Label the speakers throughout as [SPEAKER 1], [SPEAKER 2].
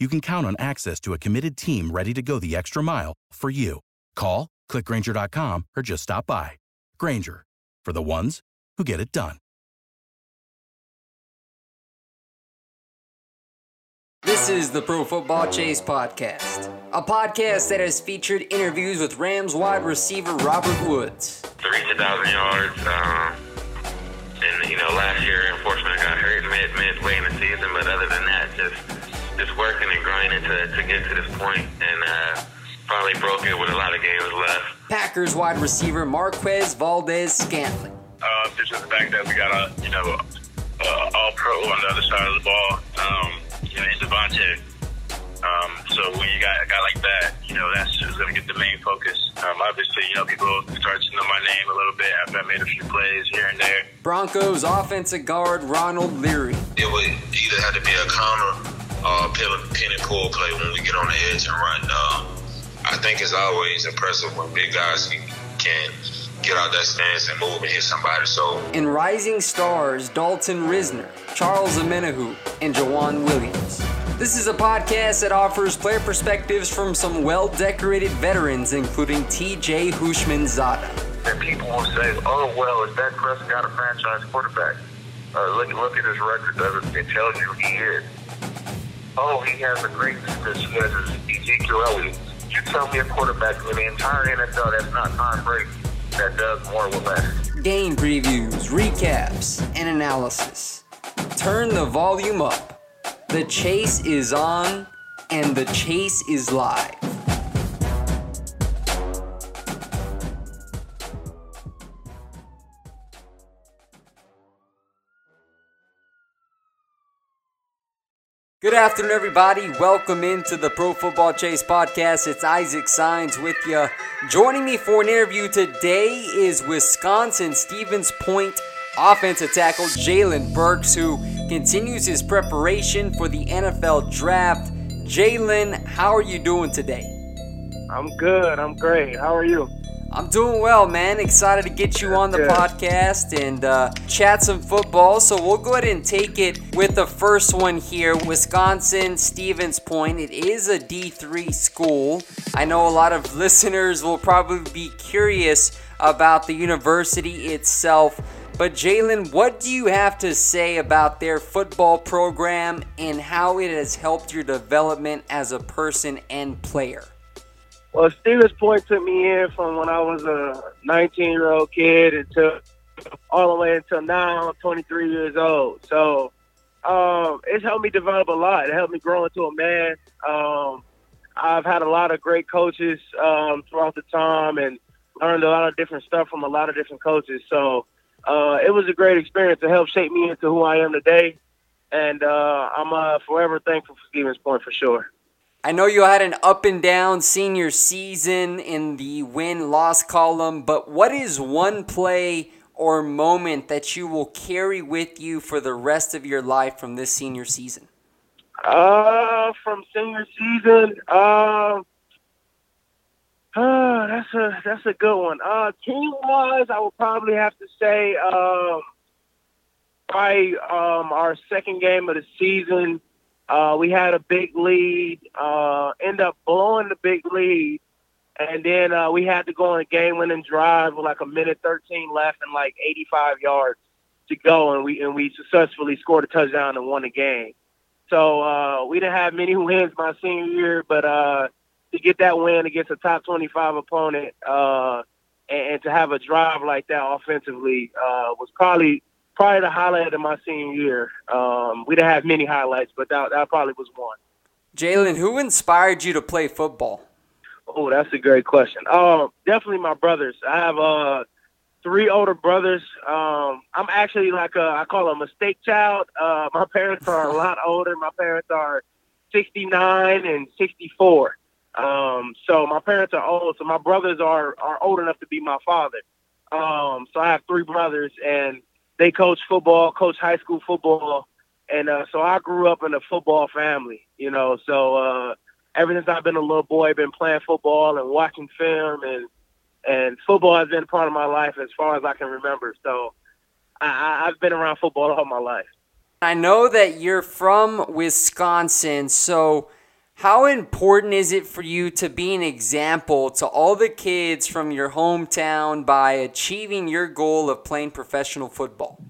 [SPEAKER 1] you can count on access to a committed team ready to go the extra mile for you. Call, clickgrainger.com, or just stop by. Grainger, for the ones who get it done.
[SPEAKER 2] This is the Pro Football Chase Podcast, a podcast that has featured interviews with Rams wide receiver Robert Woods.
[SPEAKER 3] To thousand yards, um, and you know, last year, unfortunately, I got hurt mid midway in the season. But other than that, just just working and grinding to, to get to this point, and uh, finally broke it with a lot of games left.
[SPEAKER 2] Packers wide receiver Marquez Valdes Scantling.
[SPEAKER 4] Uh, just the fact that we got a you know uh, all pro on the other side of the ball, um, you know, in Davante. Um, so when you got a guy like that, you know, that's just going to get the main focus. Um, obviously, you know, people start to know my name a little bit after I made a few plays here and there.
[SPEAKER 2] Broncos offensive guard Ronald Leary.
[SPEAKER 5] It would either have to be a counter uh, pin, pin and pull play when we get on the edge and run. Uh, I think it's always impressive when big guys can, can get out that stance and move and hit somebody. So,
[SPEAKER 2] in Rising Stars, Dalton Risner, Charles Omenihu, and Jawan Williams. This is a podcast that offers player perspectives from some well-decorated veterans, including T.J. Houshmandzadeh.
[SPEAKER 4] And people will say, "Oh well, is Dak Prescott a franchise quarterback?" Uh, look, look at his record; doesn't it tells you he is oh, he has a great because he has Ezekiel Elliott. You tell me a quarterback in the entire NFL that's not Tom Brady that does more with less.
[SPEAKER 2] Game previews, recaps, and analysis. Turn the volume up. The chase is on, and the chase is live. Good afternoon, everybody. Welcome into the Pro Football Chase podcast. It's Isaac Signs with you. Joining me for an interview today is Wisconsin Stevens Point offensive tackle Jalen Burks, who continues his preparation for the NFL draft. Jalen, how are you doing today?
[SPEAKER 6] I'm good. I'm great. How are you?
[SPEAKER 2] I'm doing well, man. Excited to get you on the podcast and uh, chat some football. So we'll go ahead and take it with the first one here Wisconsin Stevens Point. It is a D3 school. I know a lot of listeners will probably be curious about the university itself. But Jalen, what do you have to say about their football program and how it has helped your development as a person and player?
[SPEAKER 6] Well, Stevens Point took me in from when I was a 19 year old kid until all the way until now, I'm 23 years old. So um, it's helped me develop a lot. It helped me grow into a man. Um, I've had a lot of great coaches um, throughout the time and learned a lot of different stuff from a lot of different coaches. So uh, it was a great experience to help shape me into who I am today. And uh, I'm uh, forever thankful for Stevens Point for sure.
[SPEAKER 2] I know you had an up and down senior season in the win loss column, but what is one play or moment that you will carry with you for the rest of your life from this senior season?
[SPEAKER 6] Uh, from senior season, uh, uh that's a that's a good one. Uh, team wise, I would probably have to say, um, probably um, our second game of the season uh, we had a big lead, uh, end up blowing the big lead, and then uh, we had to go on a game-winning drive with like a minute 13 left and like 85 yards to go, and we and we successfully scored a touchdown and won the game. So uh, we didn't have many wins my senior year, but uh, to get that win against a top 25 opponent uh, and, and, to have a drive like that offensively uh, was probably probably the highlight of my senior year. Um, we didn't have many highlights, but that, that probably was one.
[SPEAKER 2] Jalen, who inspired you to play football?
[SPEAKER 6] Oh, that's a great question. Um, definitely my brothers. I have uh, three older brothers. Um, I'm actually like a, I call a mistake child. Uh, my parents are a lot older. My parents are 69 and 64. Um, so my parents are old. So my brothers are are old enough to be my father. Um, so I have three brothers, and they coach football, coach high school football, and uh, so I grew up in a football family. You know, so uh, ever since I've been a little boy, I've been playing football and watching film and and football has been part of my life as far as I can remember. So I, I've been around football all my life.
[SPEAKER 2] I know that you're from Wisconsin, so how important is it for you to be an example to all the kids from your hometown by achieving your goal of playing professional football?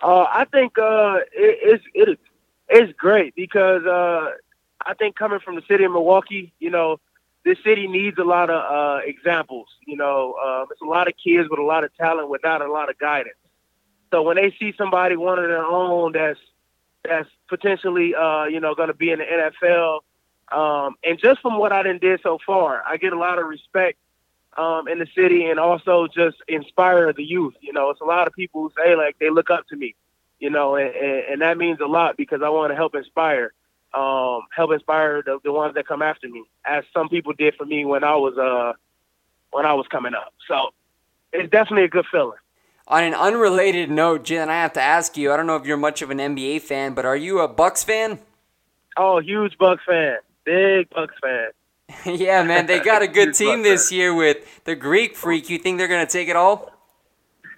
[SPEAKER 6] Uh, I think uh, it, it's it, it's great because uh, I think coming from the city of Milwaukee, you know, this city needs a lot of uh, examples. You know, uh, it's a lot of kids with a lot of talent without a lot of guidance. So when they see somebody one of their own that's that's potentially uh, you know going to be in the NFL, um, and just from what I done did so far, I get a lot of respect um, in the city, and also just inspire the youth. You know, it's a lot of people who say like they look up to me. You know, and, and that means a lot because I want to help inspire um, help inspire the, the ones that come after me, as some people did for me when I was uh when I was coming up. So it's definitely a good feeling.
[SPEAKER 2] On an unrelated note, Jalen, I have to ask you. I don't know if you're much of an NBA fan, but are you a Bucks fan?
[SPEAKER 6] Oh, huge Bucks fan, big Bucks fan.
[SPEAKER 2] yeah, man, they got a good team this year with the Greek Freak. You think they're gonna take it all?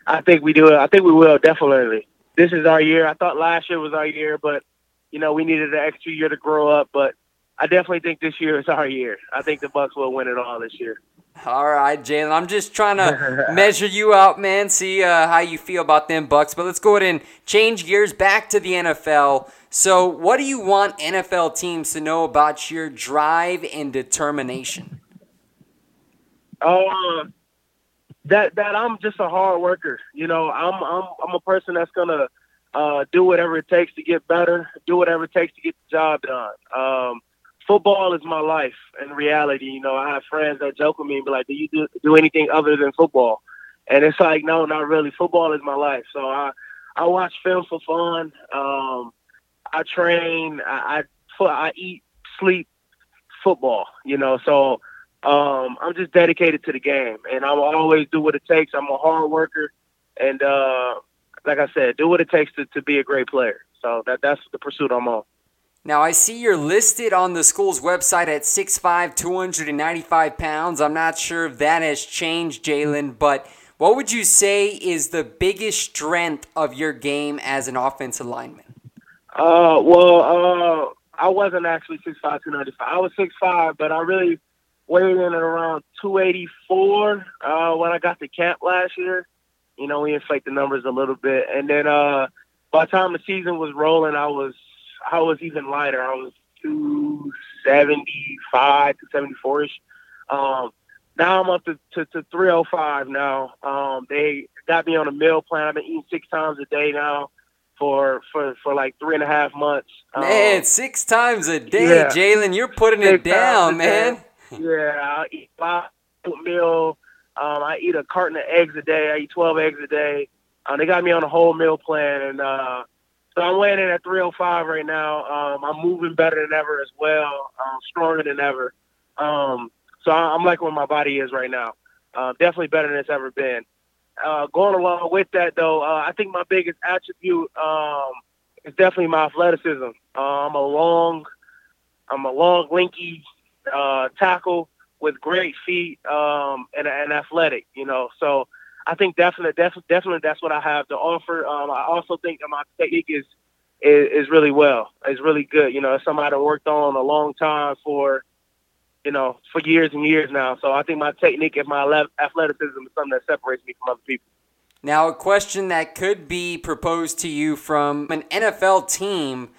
[SPEAKER 6] I think we do. I think we will definitely. This is our year. I thought last year was our year, but you know, we needed an extra year to grow up, but I definitely think this year is our year. I think the Bucks will win it all this year.
[SPEAKER 2] All right, Jalen. I'm just trying to measure you out, man. See uh, how you feel about them Bucks. But let's go ahead and change gears back to the NFL. So, what do you want NFL teams to know about your drive and determination?
[SPEAKER 6] Uh, that that I'm just a hard worker. You know, I'm I'm I'm a person that's gonna uh, do whatever it takes to get better, do whatever it takes to get the job done. Um, football is my life in reality. You know, I have friends that joke with me and be like, do you do, do anything other than football? And it's like, no, not really. Football is my life. So I, I watch film for fun. Um, I train, I, I, I eat, sleep football, you know, so, um, I'm just dedicated to the game and I will always do what it takes. I'm a hard worker and, uh, like I said, do what it takes to, to be a great player. So that that's the pursuit I'm on.
[SPEAKER 2] Now, I see you're listed on the school's website at 6'5, 295 pounds. I'm not sure if that has changed, Jalen, but what would you say is the biggest strength of your game as an offensive lineman?
[SPEAKER 6] Uh, well, uh, I wasn't actually 6'5, 295. I was 6'5, but I really weighed in at around 284 uh, when I got to camp last year. You know, we inflate the numbers a little bit, and then uh, by the time the season was rolling, I was I was even lighter. I was two seventy five, two seventy four ish. Um, now I'm up to, to, to 305 now. Um, they got me on a meal plan. I've been eating six times a day now for for for like three and a half months.
[SPEAKER 2] Um, man, six times a day, yeah. Jalen, you're putting six it down, man.
[SPEAKER 6] Yeah, I eat five meal um, I eat a carton of eggs a day. I eat 12 eggs a day. Uh, they got me on a whole meal plan, and uh, so I'm weighing in at 305 right now. Um, I'm moving better than ever as well, um, stronger than ever. Um, so I'm like where my body is right now. Uh, definitely better than it's ever been. Uh, going along with that, though, uh, I think my biggest attribute um, is definitely my athleticism. Uh, I'm a long, I'm a long, linky uh, tackle with great feet um, and, and athletic, you know. So I think definitely, definitely, definitely that's what I have to offer. Um, I also think that my technique is, is, is really well. It's really good. You know, it's something I've worked on a long time for you know, for years and years now. So I think my technique and my athleticism is something that separates me from other people.
[SPEAKER 2] Now, a question that could be proposed to you from an NFL team.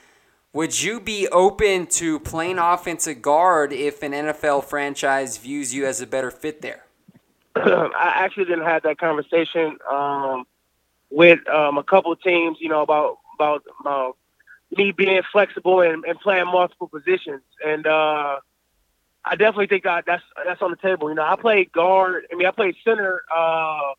[SPEAKER 2] Would you be open to playing offensive guard if an NFL franchise views you as a better fit there?
[SPEAKER 6] I actually didn't have that conversation um, with um, a couple teams, you know, about about about me being flexible and, and playing multiple positions. And uh, I definitely think that that's that's on the table. You know, I played guard. I mean, I played center uh,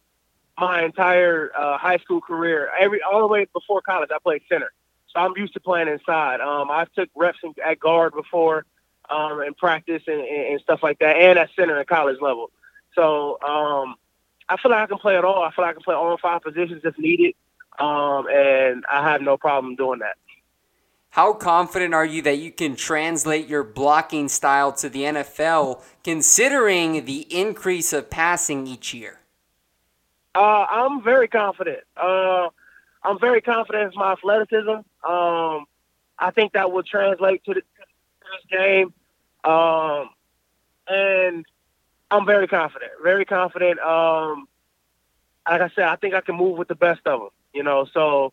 [SPEAKER 6] my entire uh, high school career. Every all the way before college, I played center. So I'm used to playing inside. Um, I've took reps at guard before um, in practice and, and stuff like that, and at center at college level. So um, I feel like I can play it all. I feel like I can play all five positions if needed, um, and I have no problem doing that.
[SPEAKER 2] How confident are you that you can translate your blocking style to the NFL, considering the increase of passing each year?
[SPEAKER 6] Uh, I'm very confident. Uh, I'm very confident in my athleticism. Um, I think that will translate to, the, this game. Um, and I'm very confident, very confident. Um, like I said, I think I can move with the best of them. You know, so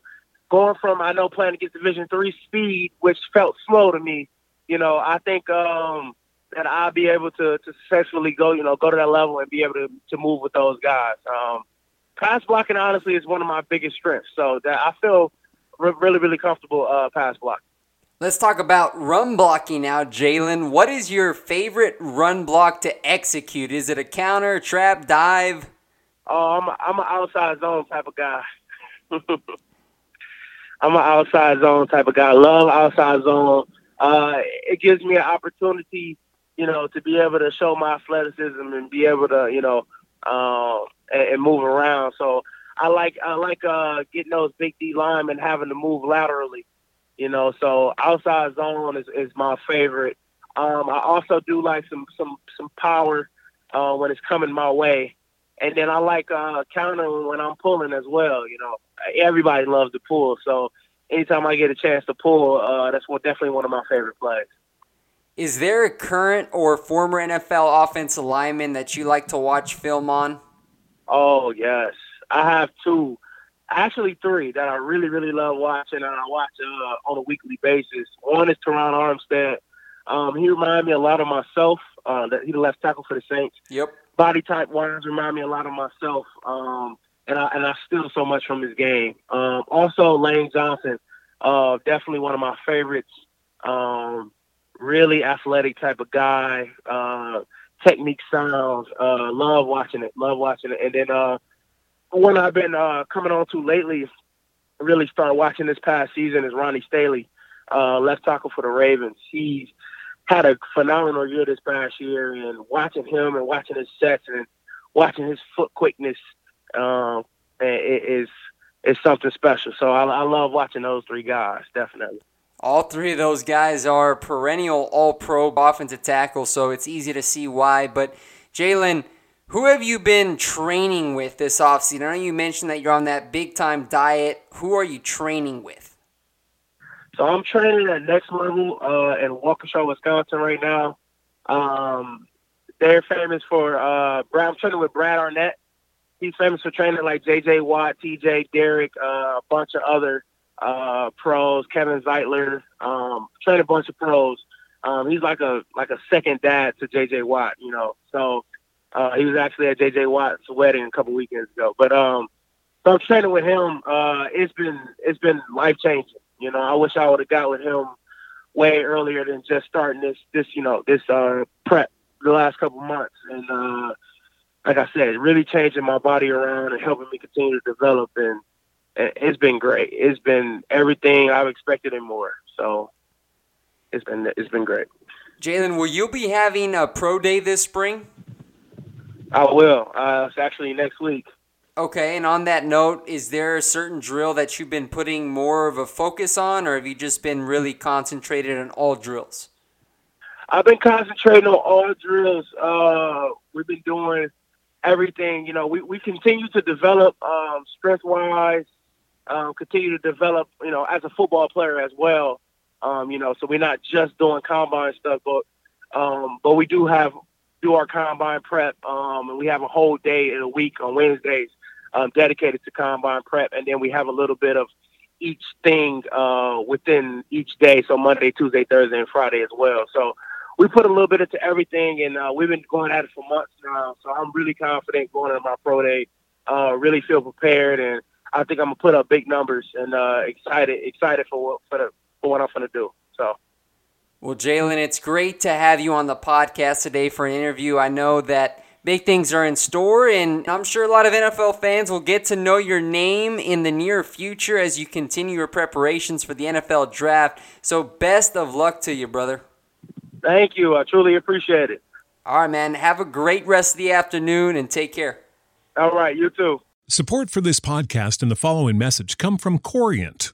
[SPEAKER 6] going from I know playing against Division three speed, which felt slow to me. You know, I think um, that I'll be able to to successfully go, you know, go to that level and be able to to move with those guys. Um, pass blocking honestly is one of my biggest strengths, so that I feel re- really really comfortable uh, pass blocking.
[SPEAKER 2] Let's talk about run blocking now, Jalen. What is your favorite run block to execute? Is it a counter, trap, dive?
[SPEAKER 6] Oh, I'm a, I'm an outside zone type of guy. I'm an outside zone type of guy. I love outside zone. Uh, it gives me an opportunity, you know, to be able to show my athleticism and be able to, you know, uh, and, and move around. So I like I like uh, getting those big D linemen having to move laterally you know, so outside zone is, is my favorite. Um, I also do like some some some power uh, when it's coming my way, and then I like uh, countering when I'm pulling as well. You know, everybody loves to pull, so anytime I get a chance to pull, uh, that's what definitely one of my favorite plays.
[SPEAKER 2] Is there a current or former NFL offensive lineman that you like to watch film on?
[SPEAKER 6] Oh yes, I have two actually three that I really, really love watching and I watch uh, on a weekly basis. One is Terron Armstead. Um, he reminds me a lot of myself. Uh, that he the left tackle for the Saints.
[SPEAKER 2] Yep.
[SPEAKER 6] Body type wise remind me a lot of myself. Um, and I and I steal so much from his game. Um, also Lane Johnson, uh, definitely one of my favorites. Um, really athletic type of guy. Uh, technique sounds. Uh, love watching it. Love watching it. And then uh, one I've been uh, coming on to lately, really started watching this past season is Ronnie Stanley, uh, left tackle for the Ravens. He's had a phenomenal year this past year, and watching him and watching his sets and watching his foot quickness um, is is something special. So I, I love watching those three guys, definitely.
[SPEAKER 2] All three of those guys are perennial All Pro offensive tackles, so it's easy to see why. But Jalen who have you been training with this offseason? I know you mentioned that you're on that big time diet. Who are you training with?
[SPEAKER 6] So I'm training at next level uh, in Waukesha, Wisconsin right now. Um, they're famous for uh. I'm training with Brad Arnett. He's famous for training like J.J. Watt, T.J. Derek, uh, a bunch of other uh, pros. Kevin Zeitler, um, training a bunch of pros. Um, he's like a like a second dad to J.J. Watt, you know. So uh, he was actually at JJ Watt's wedding a couple weekends ago. But um, so I'm training with him. Uh, it's been it's been life changing. You know, I wish I would have got with him way earlier than just starting this this you know this uh, prep the last couple months. And uh, like I said, really changing my body around and helping me continue to develop. And it's been great. It's been everything I've expected and more. So it's been it's been great.
[SPEAKER 2] Jalen, will you be having a pro day this spring?
[SPEAKER 6] I will. Uh, it's actually next week.
[SPEAKER 2] Okay, and on that note, is there a certain drill that you've been putting more of a focus on, or have you just been really concentrated on all drills?
[SPEAKER 6] I've been concentrating on all drills. Uh, we've been doing everything. You know, we, we continue to develop um, strength wise, um, continue to develop, you know, as a football player as well. Um, you know, so we're not just doing combine stuff, but Um, but we do have do our combine prep, um, and we have a whole day in a week on Wednesdays um, dedicated to combine prep, and then we have a little bit of each thing uh, within each day. So Monday, Tuesday, Thursday, and Friday as well. So we put a little bit into everything, and uh, we've been going at it for months now. So I'm really confident going into my pro day. Uh, really feel prepared, and I think I'm gonna put up big numbers, and uh, excited excited for what for, the, for what I'm gonna do. So.
[SPEAKER 2] Well, Jalen, it's great to have you on the podcast today for an interview. I know that big things are in store, and I'm sure a lot of NFL fans will get to know your name in the near future as you continue your preparations for the NFL draft. So, best of luck to you, brother.
[SPEAKER 6] Thank you. I truly appreciate it.
[SPEAKER 2] All right, man. Have a great rest of the afternoon and take care.
[SPEAKER 6] All right. You too.
[SPEAKER 7] Support for this podcast and the following message come from Corient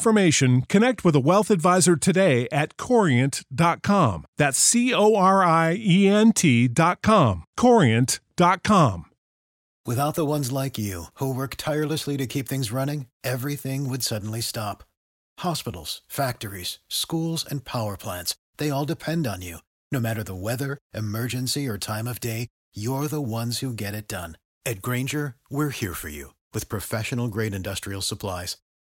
[SPEAKER 7] information, connect with a wealth advisor today at corient.com. That's C O R I E N T.com. Corient.com.
[SPEAKER 8] Without the ones like you, who work tirelessly to keep things running, everything would suddenly stop. Hospitals, factories, schools, and power plants, they all depend on you. No matter the weather, emergency, or time of day, you're the ones who get it done. At Grainger, we're here for you with professional grade industrial supplies.